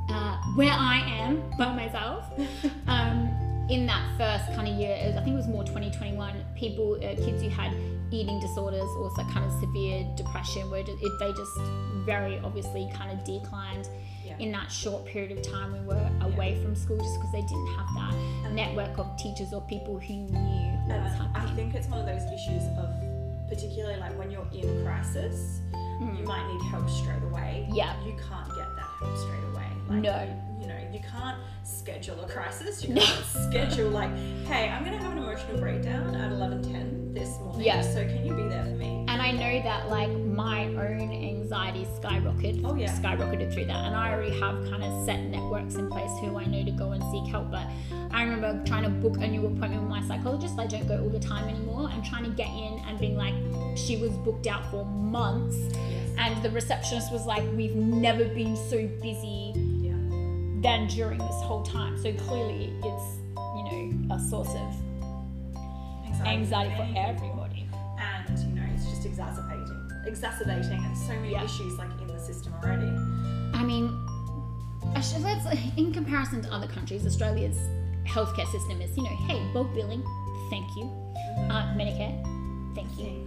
Uh, where I am by myself. *laughs* um, in that first kind of year, was- I think it was more 2021, people, uh, kids who had eating disorders, also kind of severe depression, where ju- it, they just very obviously kind of declined Yeah. in that short period of time we were away from school just because they didn't have that And- network of teachers or people who knew what was And I think it's one of those issues of particularly like when you're in crisis, you mm. might need help straight away. Yeah. You can't get that help straight away. Like, No. You, you know, you can't schedule a crisis. You *laughs* can't schedule like, hey, I'm gonna have an emotional breakdown at 11:10 this morning. Yeah. So can you be there for me? And I know that like my own anxiety skyrocketed, Oh, yeah. skyrocketed through that, and I already have kind of set networks in place who I know to go and seek help. But I remember trying to book a new appointment with my psychologist. I don't go all the time anymore, and trying to get in and being like, she was booked out for months, Yes. and the receptionist was like, we've never been so busy. Than during this whole time. So clearly, it's you know a source of anxiety for everybody. And you know, it's just exacerbating, exacerbating, and so many Yeah. issues like in the system already. I mean, I should, let's in comparison to other countries, Australia's healthcare system is you know, hey, bulk billing, thank you, uh, Medicare, thank you.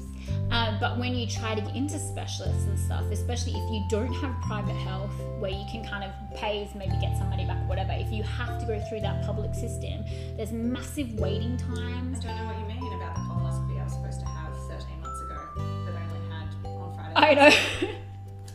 Uh, but when you try to get into specialists and stuff, especially if you don't have private health where you can kind of pay, maybe get some money back, whatever, if you have to go through that public system, there's massive waiting times. I don't know what you mean about the colonoscopy I was supposed to have 13 months ago, but only had on Friday. I know.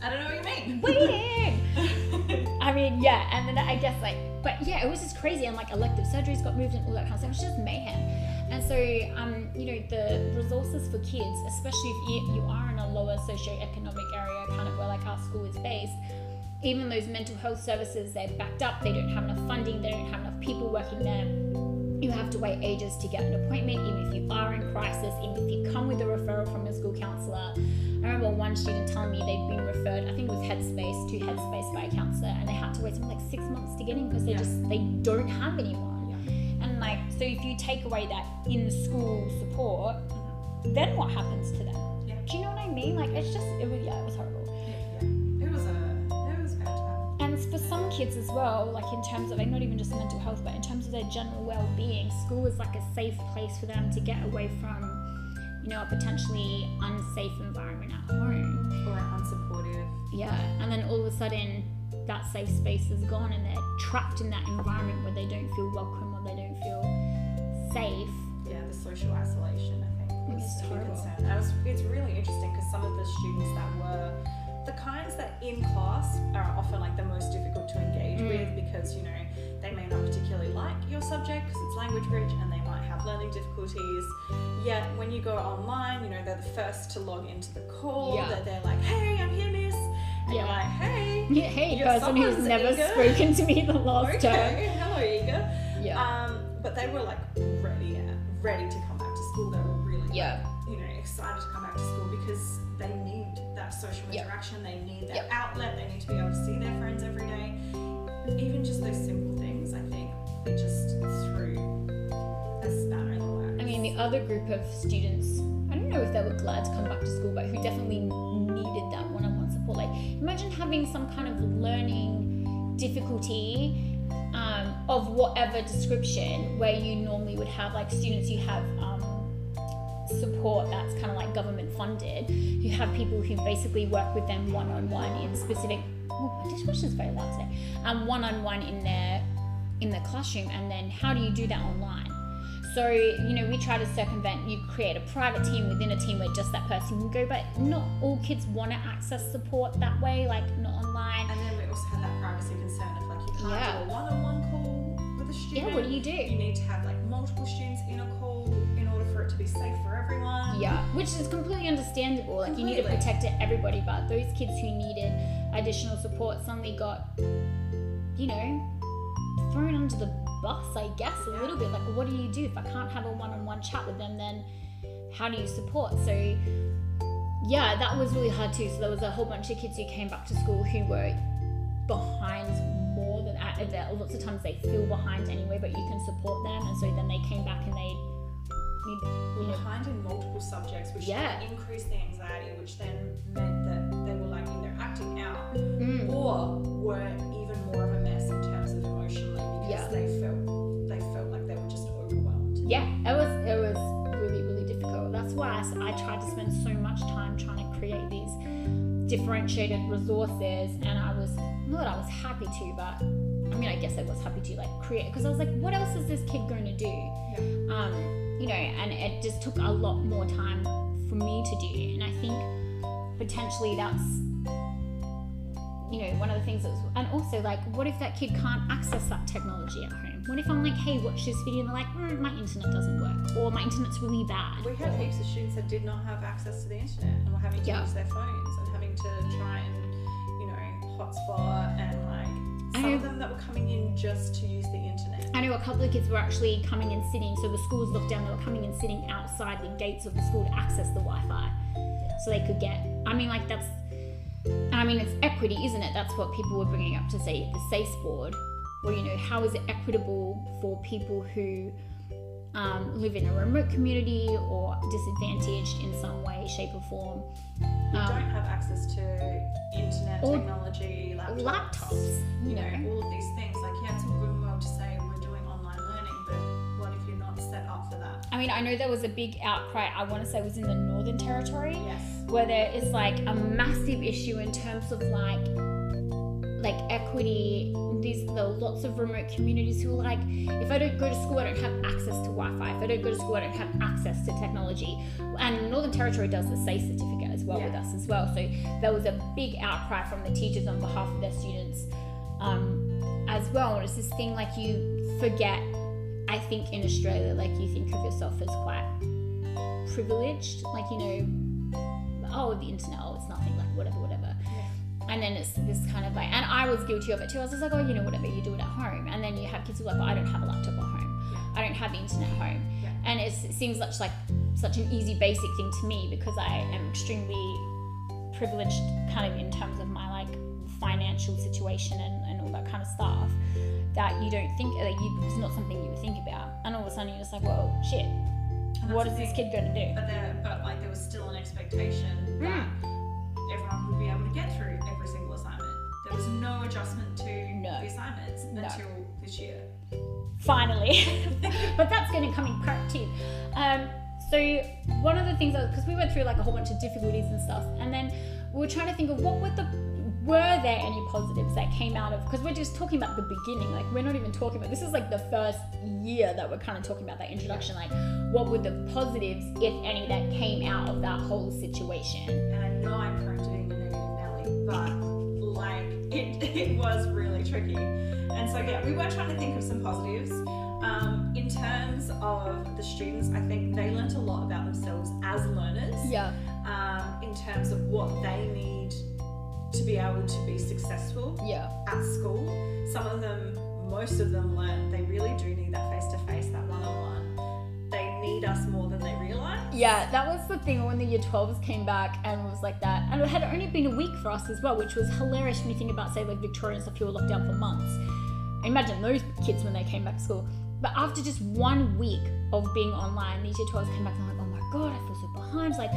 I don't know what you mean. *laughs* waiting. *laughs* I mean, yeah, and then I guess like, but yeah, it was just crazy, and like elective surgeries got moved and all that kind of stuff. It was just mayhem. And so, um, you know, the resources for kids, especially if you, are in a lower socioeconomic area, kind of where like our school is based, even those mental health services, they're backed up. They don't have enough funding. They don't have enough people working there. You have to wait ages to get an appointment, even if you are in crisis, even if you come with a referral from your school counsellor. I remember one student telling me they'd been referred, I think it was Headspace, to Headspace by a counsellor, and they had to wait something like six months to get in because they Yeah. just they don't have anyone. Yeah. And like, so if you take away that in school support, then what happens to them? Yeah. Do you know what I mean? Like, it's just it was yeah, it was horrible. Yeah, yeah. It was a it was a bad time. And for some kids as well, like in terms of like not even just mental health, but in terms of their general well-being, school is like a safe place for them to get away from, you know, a potentially unsafe environment at home. Or unsupportive. Yeah, and then all of a sudden, that safe space is gone, and they're trapped in that environment where they don't feel welcome or they don't feel safe. Yeah, the social isolation I think was It's a big concern. And it was, it's really interesting because some of the students that were the kinds that in class are often like the most difficult to engage Mm. with because you know they may not particularly like your subject because it's language rich and they might have learning difficulties. Yet when you go online, you know they're the first to log into the call. Yeah. That they're like, "Hey, I'm here, miss," and you're Yeah. like, "Hey." Yeah, *laughs* hey, person who's never eager. spoken to me the last Okay, hello, Ega. term. Yeah. Um, but they were like ready, ready to come back to school. They were really like, you know, excited to come back to school because they need that social Yep. interaction. They need that Yep. outlet. They need to be able to see their friends every day. Even just those simple things, I think, they just threw a spanner in the works. I mean, the other group of students, I don't know if they were glad to come back to school, but who definitely needed that one on one support. Like, imagine having some kind of learning difficulty um, of whatever description where you normally would have, like, students who have. Um, support that's kind of like government funded you have people who basically work with them one-on-one in specific oh my dishwasher's very loud today um, one-on-one in their in the classroom and then how do you do that online so, you know, we try to circumvent, you create a private team within a team where just that person can go, but not all kids want to access support that way, like not online. And then we also have that privacy concern of like you can't Yeah. do a one-on-one call with a student. Yeah, what do you do? You need to have like multiple students in a call in order for it to be safe for everyone. Yeah, which is completely understandable. Like, you need to protect everybody, but those kids who needed additional support suddenly got, you know, thrown under the bus, I guess, a Yeah. little bit. Like, what do you do? If I can't have a one on one chat with them, then how do you support? So, yeah, that was really hard too. So, there was a whole bunch of kids who came back to school who were behind uh. Lots of times they feel behind anyway, but you can support them. And so then they came back and they, you, you know, behind in multiple subjects, which Yeah. increased the anxiety, which then meant that they were like either acting out mm, or were even more of a mess in terms of emotionally because Yeah. they felt they felt like they were just overwhelmed. yeah, it was it was really really difficult. That's why I tried to spend so much time trying to create these differentiated resources, and I was not that I was happy to, but I mean I guess I was happy to like create because I was like, what else is this kid going to do? Um, you know, and it just took a lot more time for me to do, and I think potentially that's you know one of the things that was, and also like what if that kid can't access that technology at home what if i'm like hey watch this video and they're like mm, my internet doesn't work or my internet's really bad We had or- heaps of students that did not have access to the internet and were having to Yeah. use their phones and having to try and, you know, hotspot and like some know- of them that were coming in just to use the internet. I know a couple of kids were actually coming and sitting, so the schools looked down, they were coming and sitting outside the gates of the school to access the Wi Fi. So they could get, I mean, like, that's, I mean, it's equity, isn't it? That's what people were bringing up to say the SACE board, Well, you know, how is it equitable for people who um, live in a remote community or disadvantaged in some way, shape, or form? Um, don't have access to internet technology, laptops, laptops, you you know, know. all of these things. Like, yeah, it's all good and well to say we're doing online learning, but what if you're not set up for that? I mean, I know there was a big outcry, I want to say it was in the Northern Territory. Yes. where there is like a massive issue in terms of like like equity these there are lots of remote communities who are like if i don't go to school i don't have access to wi-fi. If i don't go to school i don't have access to technology. And northern territory does the SACE certificate as well with us as well. So there was a big outcry from the teachers on behalf of their students um, as well. And it's this thing like you forget i think in australia like you think of yourself as quite privileged. Like you know oh the internet and then it's this kind of like and i was guilty of it too. I was just like oh you know whatever you do it at home. And then you have kids who are like oh, i don't have a laptop at home. I don't have the internet at home. Yeah. and it's, it seems such like such an easy basic thing to me because i am extremely privileged kind of in terms of my like financial situation and, and all that kind of stuff that you don't think like you, it's not something you would think about. And all of a sudden you're just like well shit. What is that's what the is this kid going to do? But there, but like there was still an expectation hmm. that everyone would be able to get through. every single assignment. There was no adjustment to No. the assignments No. until this year. finally. *laughs* but that's going to come in two. Um, so one of the things because we went through like a whole bunch of difficulties and stuff, and then we were trying to think of what were the were there any positives that came out of because we're just talking about the beginning like we're not even talking about this is like the first year that we're kind of talking about that introduction like what were the positives if any that came out of that whole situation And I know I'm to the negative Nelly, but like it, *laughs* it was really tricky. And so yeah, we were trying to think of some positives. Um, in terms of the students, I think they learnt a lot about themselves as learners. yeah Um, in terms of what they need to be able to be successful yeah at school. Some of them, most of them learn they really do need that face to face, that Yeah, that was the thing when the year 12s came back and it was like that. And it had only been a week for us as well, which was hilarious when you think about, say, like Victoria and stuff who were locked down for months. Imagine those kids when they came back to school. But after just one week of being online, these year 12s came back and I'm like, oh my god, I feel so behind. It's like,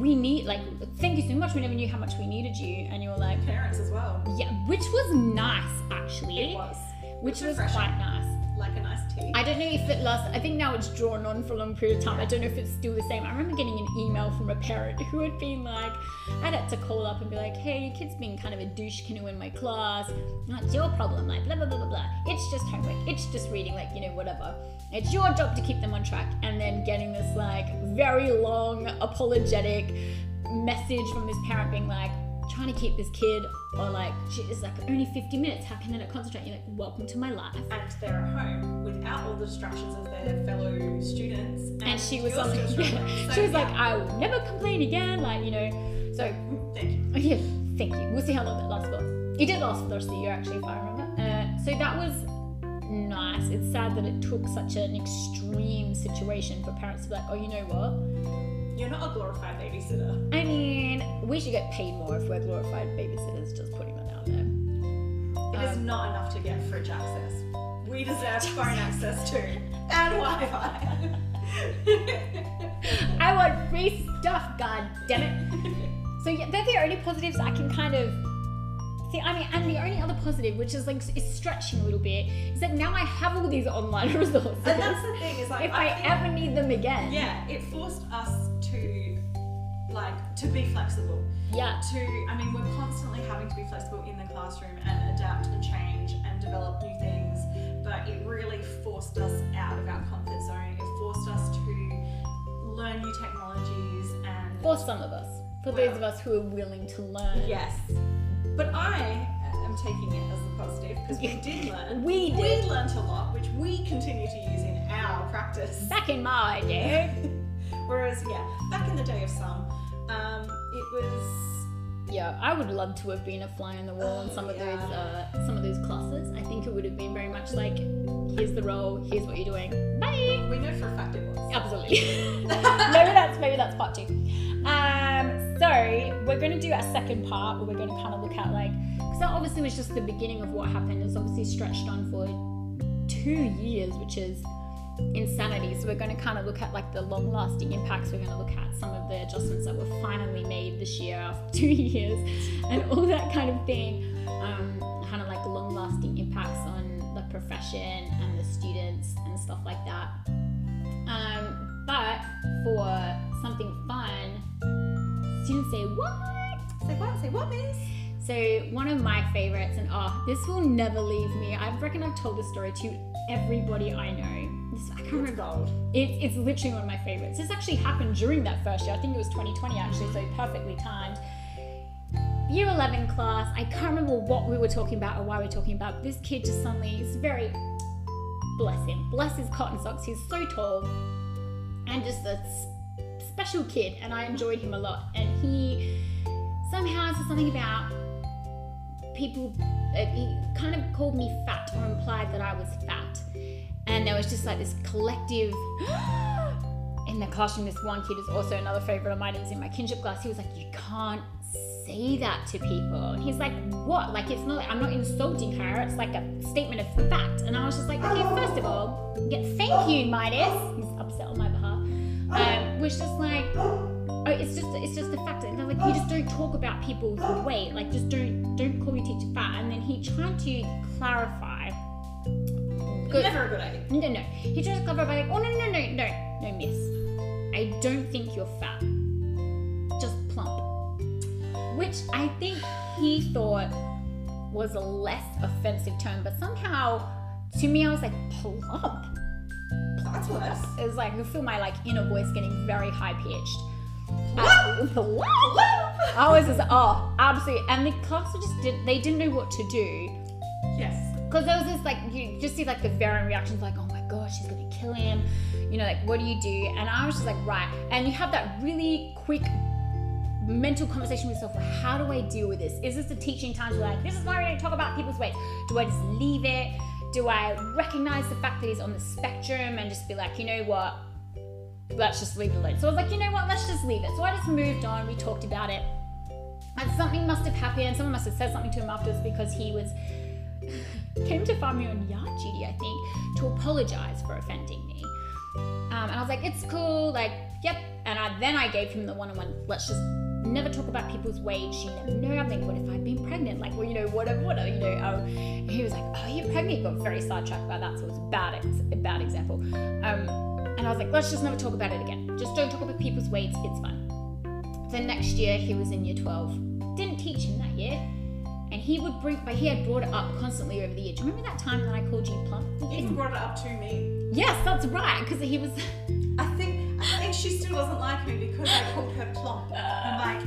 we need, like, thank you so much. We never knew how much we needed you. And you were like, Parents as well. yeah, which was nice actually. It was. Which It's was quite nice. Like a nice don't know if it lasts. I think now it's drawn on for a long period of time. I don't know if it's still the same. I remember getting an email from a parent who had been like, I had to call up and be like, hey, your kid's being kind of a douche canoe in my class. That's your problem. Like, blah, blah, blah, blah, blah. It's just homework. It's just reading, like, you know, whatever. It's your job to keep them on track. And then getting this, like, very long, apologetic message from this parent being like, trying to keep this kid, or like, she is like, only 50 minutes. How can I not concentrate? You're like, welcome to my life. and they're at home without all the distractions of their fellow students. and she was like, *laughs* struggling. So, she was like. I will never complain again. Like, you know, so Thank you. yeah, thank you. We'll see how long that lasts for. It did last for the rest of the year, actually, if I remember. Uh, so that was nice. It's sad that it took such an extreme situation for parents to be like, oh, you know what? You're not a glorified babysitter. I mean, we should get paid more if we're glorified babysitters. Just putting that out there. It is Um, not enough to get fridge access. We deserve phone access too. And Wi-Fi. *laughs* I want free stuff. God damn it. *laughs* So yeah, they're the only positives I can kind of see. I mean, and the only other positive, which is like is stretching a little bit, is that now I have all these online *laughs* resources. and that's the thing is like if I, think- ever need them again. yeah, it forced us to like to be flexible. Yeah. To I mean, we're constantly having to be flexible in the classroom and adapt and change and develop new things. But it really forced us out of our comfort zone. It forced us to learn new technologies and For some of us, for those of us who are willing to learn. Yes. But I am taking it as a positive because we did *laughs* learn. We We did. learned a lot, which we continue to use in our practice. Back in my *laughs* day. Whereas, yeah, back in the day of some, um, it was. Yeah, I would love to have been a fly on the wall in Oh, some of yeah. those uh, some of those classes. I think it would have been very much like, here's the roll, here's what you're doing, bye. We know for a fact it was. Absolutely. *laughs* maybe that's maybe that's part two. Um, so we're going to do our second part where we're going to kind of look at like because that obviously was just the beginning of what happened. It's obviously stretched on for two years, which is insanity. So we're going to kind of look at like the long-lasting impacts. We're going to look at some of the adjustments that were finally made this year after *laughs* two years, and all that kind of thing. Um, kind of like long-lasting impacts on the profession and the students and stuff like that. Um, but for something fun, students say, What? Say what? Say what, miss? So, one of my favorites, and oh, this will never leave me. I reckon I've told this story to everybody I know. This, I can't remember. gold. It's, it's literally one of my favorites. This actually happened during that first year. I think it was 2020 actually, so perfectly timed. Year 11 class, I can't remember what we were talking about or why we were talking about. This kid just suddenly, is very, bless him, bless his cotton socks. He's so tall and just a special kid, and I enjoyed him a lot. And he somehow said something about people, uh, he kind of called me fat or implied that I was fat. And there was just like this collective *gasps* in the classroom. This one kid is also another favorite of mine. He was in my kinship class. He was like, You can't say that to people. And he's like, What? Like, it's not, I'm not insulting her. It's like a statement of fact. And I was just like, Okay, first of all, yeah, thank you, Midas. He's upset on my behalf. Um, was just like, Oh, it's just it's just the fact that they're like you just don't talk about people's weight like just don't don't call your teacher fat and then he tried to clarify Good. Never a good idea. no, no. He tried to clarify by like, oh no, no, no, no, no, miss. I don't think you're fat. Just plump. Which I think he thought was a less offensive term, but somehow to me I was like, plump. Worse. It was like I feel my like inner voice getting very high pitched. Plump. Uh, I was just oh, absolutely. And the class just did they didn't know what to do. Yes. Because there was this like you just see like the varying reactions like oh my gosh she's gonna kill him you know like what do you do and I was just like right and you have that really quick mental conversation with yourself how do I deal with this is this the teaching time to like this is why we don't talk about people's weight do I just leave it do I recognize the fact that he's on the spectrum and just be like you know what let's just leave it alone. So I was like, you know what, let's just leave it. So I just moved on. We talked about it. And something must have happened. Someone must have said something to him afterwards because he was *sighs* came to find me on yard duty, I think, to apologize for offending me. Um, and I was like, it's cool, like, yep. And I, then I gave him the one-on-one. Let's just never talk about people's weight. You never know. I'm like, what if I'd been pregnant? Like, well, you know, whatever, whatever, you know. Um, he was like, oh, you're pregnant. He got very sidetracked by that, so it was a bad, ex- a bad example. Um, and I was like, let's just never talk about it again. Just don't talk about people's weights. It's fine. The next year, he was in year 12. Didn't teach him that year. And he would bring, but he had brought it up constantly over the year. Do you remember that time that I called you plump? You even brought it up to me. Yes, that's right. Because he was. I think I think she still doesn't like me because I called her plump. Uh. I'm like,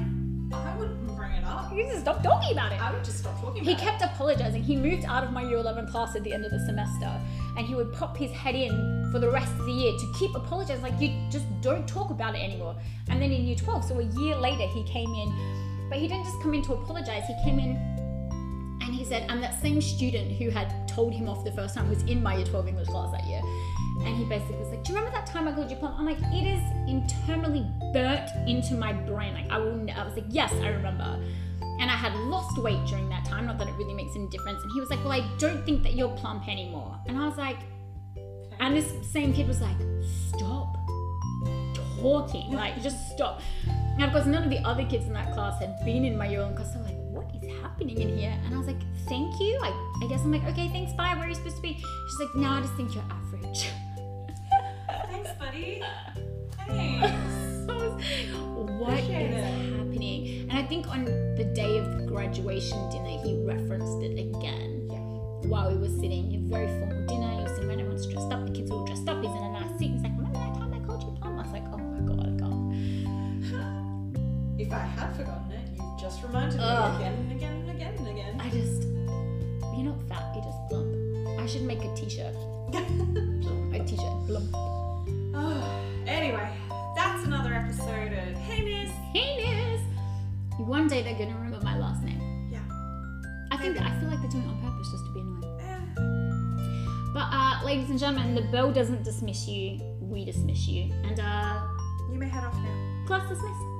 I wouldn't bring it up. You just stop talking about it. I would just stop talking about. He about kept apologizing. He moved out of my year 11 class at the end of the semester and he would pop his head in for the rest of the year to keep apologizing. Like, you just don't talk about it anymore. And then in year 12, so a year later, he came in, but he didn't just come in to apologize. He came in and he said, and that same student who had told him off the first time was in my year 12 English class that year. And he basically was like, Do you remember that time I called you plump? I'm like, It is internally burnt into my brain. Like, I will, n- I was like, Yes, I remember. And I had lost weight during that time, not that it really makes any difference. And he was like, Well, I don't think that you're plump anymore. And I was like, And this same kid was like, Stop talking. Like, just stop. And of course, none of the other kids in that class had been in my 11 class. So, like, what is happening in here? And I was like, Thank you. I, I guess I'm like, Okay, thanks, bye. Where are you supposed to be? She's like, No, I just think you're Thanks, buddy. Thanks. What is it. happening? And I think on the day of the graduation dinner, he referenced it again. Yeah. While we were sitting, a very formal dinner, he was sitting around, everyone's dressed up, the kids were all dressed up, he's in a nice seat. He's like, Remember that time I called you plump? I was like, Oh my god, I can't. If I had forgotten it, you've just reminded me Ugh. again and again and again and again. I just, you're not fat, you're just plump. I should make a t shirt. I teach it. Blum. Oh, *sighs* anyway, that's another episode of Hey Miss. Hey Miss. One day they're gonna remember my last name. Yeah. I think I feel like they're doing it on purpose just to be annoying. Yeah. But uh, ladies and gentlemen, the bell doesn't dismiss you. We dismiss you. And uh, you may head off now. Class dismissed.